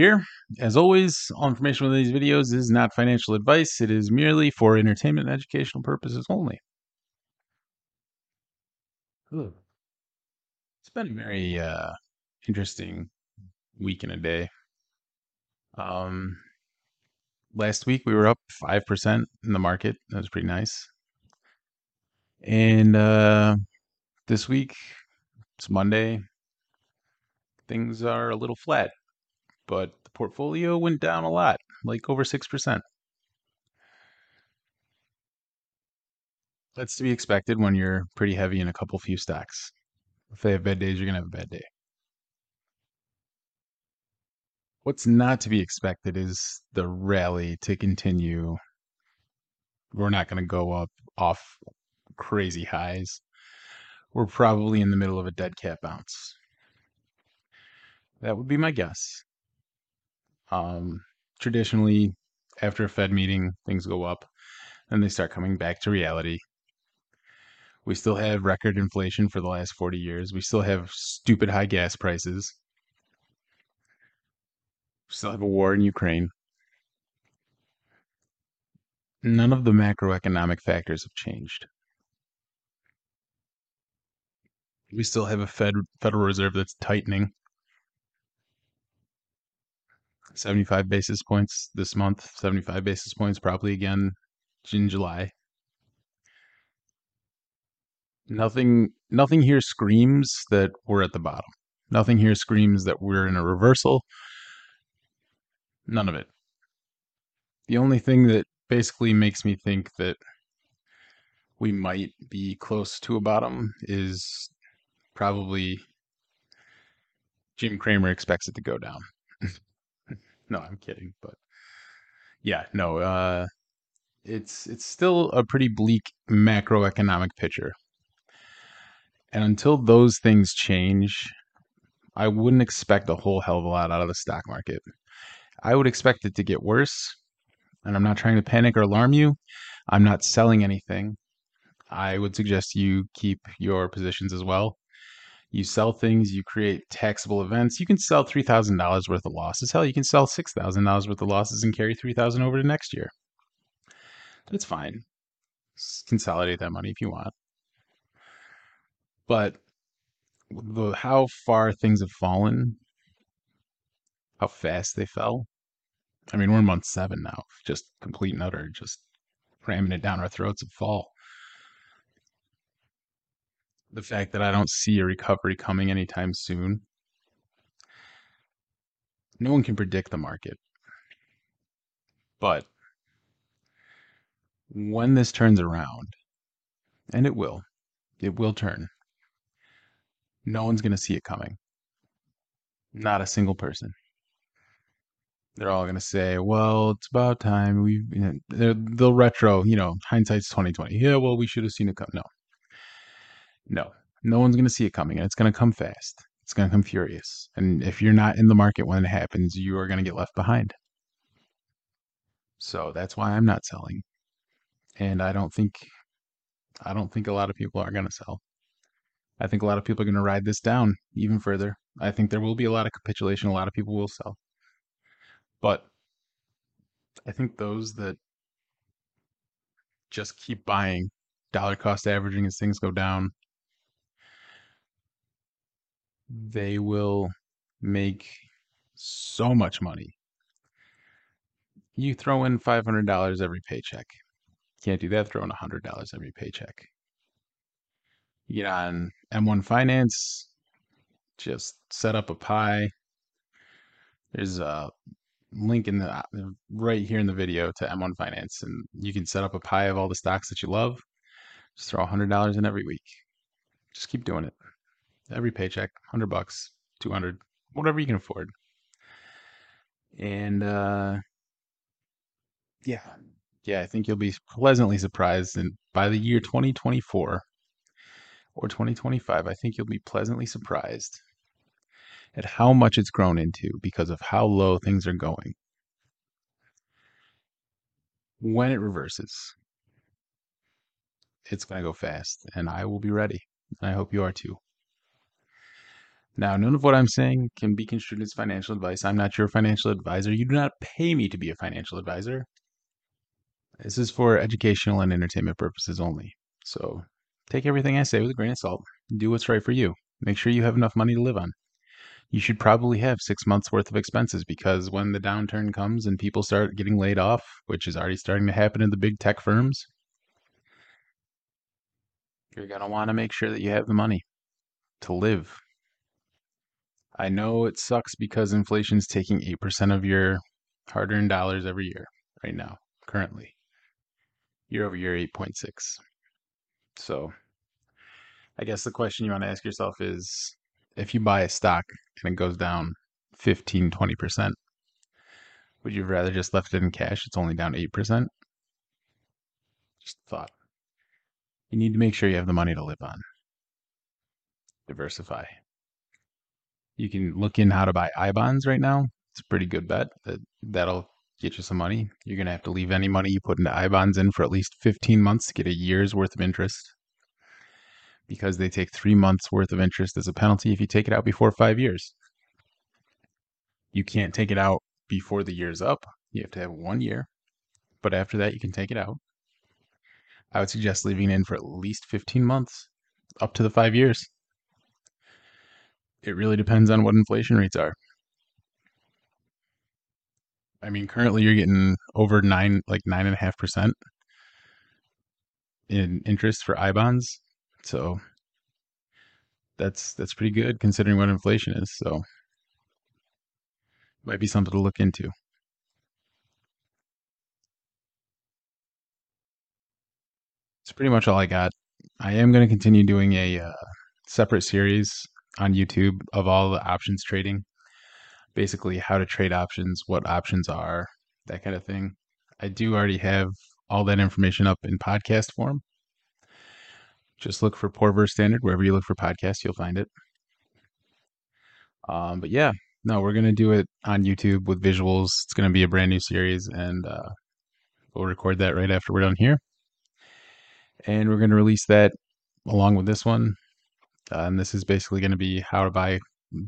here. As always, all information within these videos is not financial advice. It is merely for entertainment and educational purposes only. Ooh. It's been a very uh, interesting week and a day. Um, last week we were up 5% in the market. That was pretty nice. And uh, this week, it's Monday, things are a little flat, but the portfolio went down a lot, like over 6%. That's to be expected when you're pretty heavy in a couple few stocks. If they have bad days, you're going to have a bad day. What's not to be expected is the rally to continue. We're not going to go up off crazy highs. We're probably in the middle of a dead cat bounce. That would be my guess. Um, traditionally, after a Fed meeting, things go up and they start coming back to reality. We still have record inflation for the last 40 years. We still have stupid high gas prices. We still have a war in Ukraine. None of the macroeconomic factors have changed. We still have a Fed Federal Reserve that's tightening. 75 basis points this month, 75 basis points probably again in July. Nothing nothing here screams that we're at the bottom. Nothing here screams that we're in a reversal. None of it. The only thing that basically makes me think that we might be close to a bottom is probably Jim Cramer expects it to go down. No, I'm kidding, but yeah, no, uh, it's it's still a pretty bleak macroeconomic picture. And until those things change, I wouldn't expect a whole hell of a lot out of the stock market. I would expect it to get worse. And I'm not trying to panic or alarm you. I'm not selling anything. I would suggest you keep your positions as well. You sell things, you create taxable events. You can sell $3,000 worth of losses. Hell, you can sell $6,000 worth of losses and carry 3000 over to next year. That's fine. Consolidate that money if you want. But the how far things have fallen, how fast they fell. I mean, we're in month seven now, just complete and utter, just cramming it down our throats of fall the fact that I don't see a recovery coming anytime soon. No one can predict the market. But when this turns around, and it will, it will turn, no one's going to see it coming. Not a single person. They're all going to say, "Well, it's about time we." You know, they'll retro, you know, hindsight's twenty twenty. Yeah, well, we should have seen it come. No, no, no one's going to see it coming, and it's going to come fast. It's going to come furious. And if you're not in the market when it happens, you are going to get left behind. So that's why I'm not selling. And I don't think I don't think a lot of people are going to sell. I think a lot of people are going to ride this down even further. I think there will be a lot of capitulation. A lot of people will sell. But I think those that just keep buying, dollar cost averaging as things go down, they will make so much money. You throw in $500 every paycheck. Can't do that, throw in $100 every paycheck. You get on M1 Finance, just set up a pie. There's a link in the right here in the video to M1 Finance, and you can set up a pie of all the stocks that you love. Just throw $100 in every week. Just keep doing it every paycheck, hundred bucks, two hundred, whatever you can afford. And uh, yeah, yeah, I think you'll be pleasantly surprised. And by the year 2024 or 2025, I think you'll be pleasantly surprised at how much it's grown into because of how low things are going. When it reverses, it's going to go fast, and I will be ready. And I hope you are too. Now, none of what I'm saying can be construed as financial advice. I'm not your financial advisor. You do not pay me to be a financial advisor. This is for educational and entertainment purposes only. So take everything I say with a grain of salt. Do what's right for you. Make sure you have enough money to live on. You should probably have six months worth of expenses because when the downturn comes and people start getting laid off, which is already starting to happen in the big tech firms, you're going to want to make sure that you have the money to live. I know it sucks because inflation's taking 8% of your hard earned dollars every year, right now, currently. Year over year, 8.6. So I guess the question you want to ask yourself is if you buy a stock and it goes down 15, 20%, would you rather just left it in cash? It's only down 8%. Just thought. You need to make sure you have the money to live on. Diversify. You can look in how to buy I bonds right now. It's a pretty good bet. That that'll get you some money. You're gonna have to leave any money you put into I bonds in for at least 15 months to get a year's worth of interest. Because they take three months worth of interest as a penalty if you take it out before five years. You can't take it out before the year's up. You have to have one year. But after that, you can take it out. I would suggest leaving it in for at least 15 months, up to the five years. It really depends on what inflation rates are. I mean, currently you're getting over nine, like nine and a half percent in interest for I bonds. So that's that's pretty good considering what inflation is. So might be something to look into. It's pretty much all I got. I am going to continue doing a uh, separate series on YouTube of all the options trading. Basically, how to trade options, what options are, that kind of thing. I do already have all that information up in podcast form. Just look for Poor Verse Standard wherever you look for podcasts, you'll find it. Um, but yeah, no, we're gonna do it on YouTube with visuals. It's gonna be a brand new series, and uh, we'll record that right after we're done here. And we're gonna release that along with this one. Uh, and this is basically going to be how to buy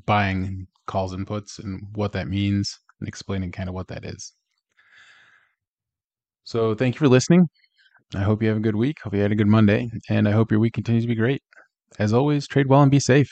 buying calls and puts and what that means and explaining kind of what that is. So thank you for listening. I hope you have a good week. Hope you had a good Monday, and I hope your week continues to be great. As always, trade well and be safe.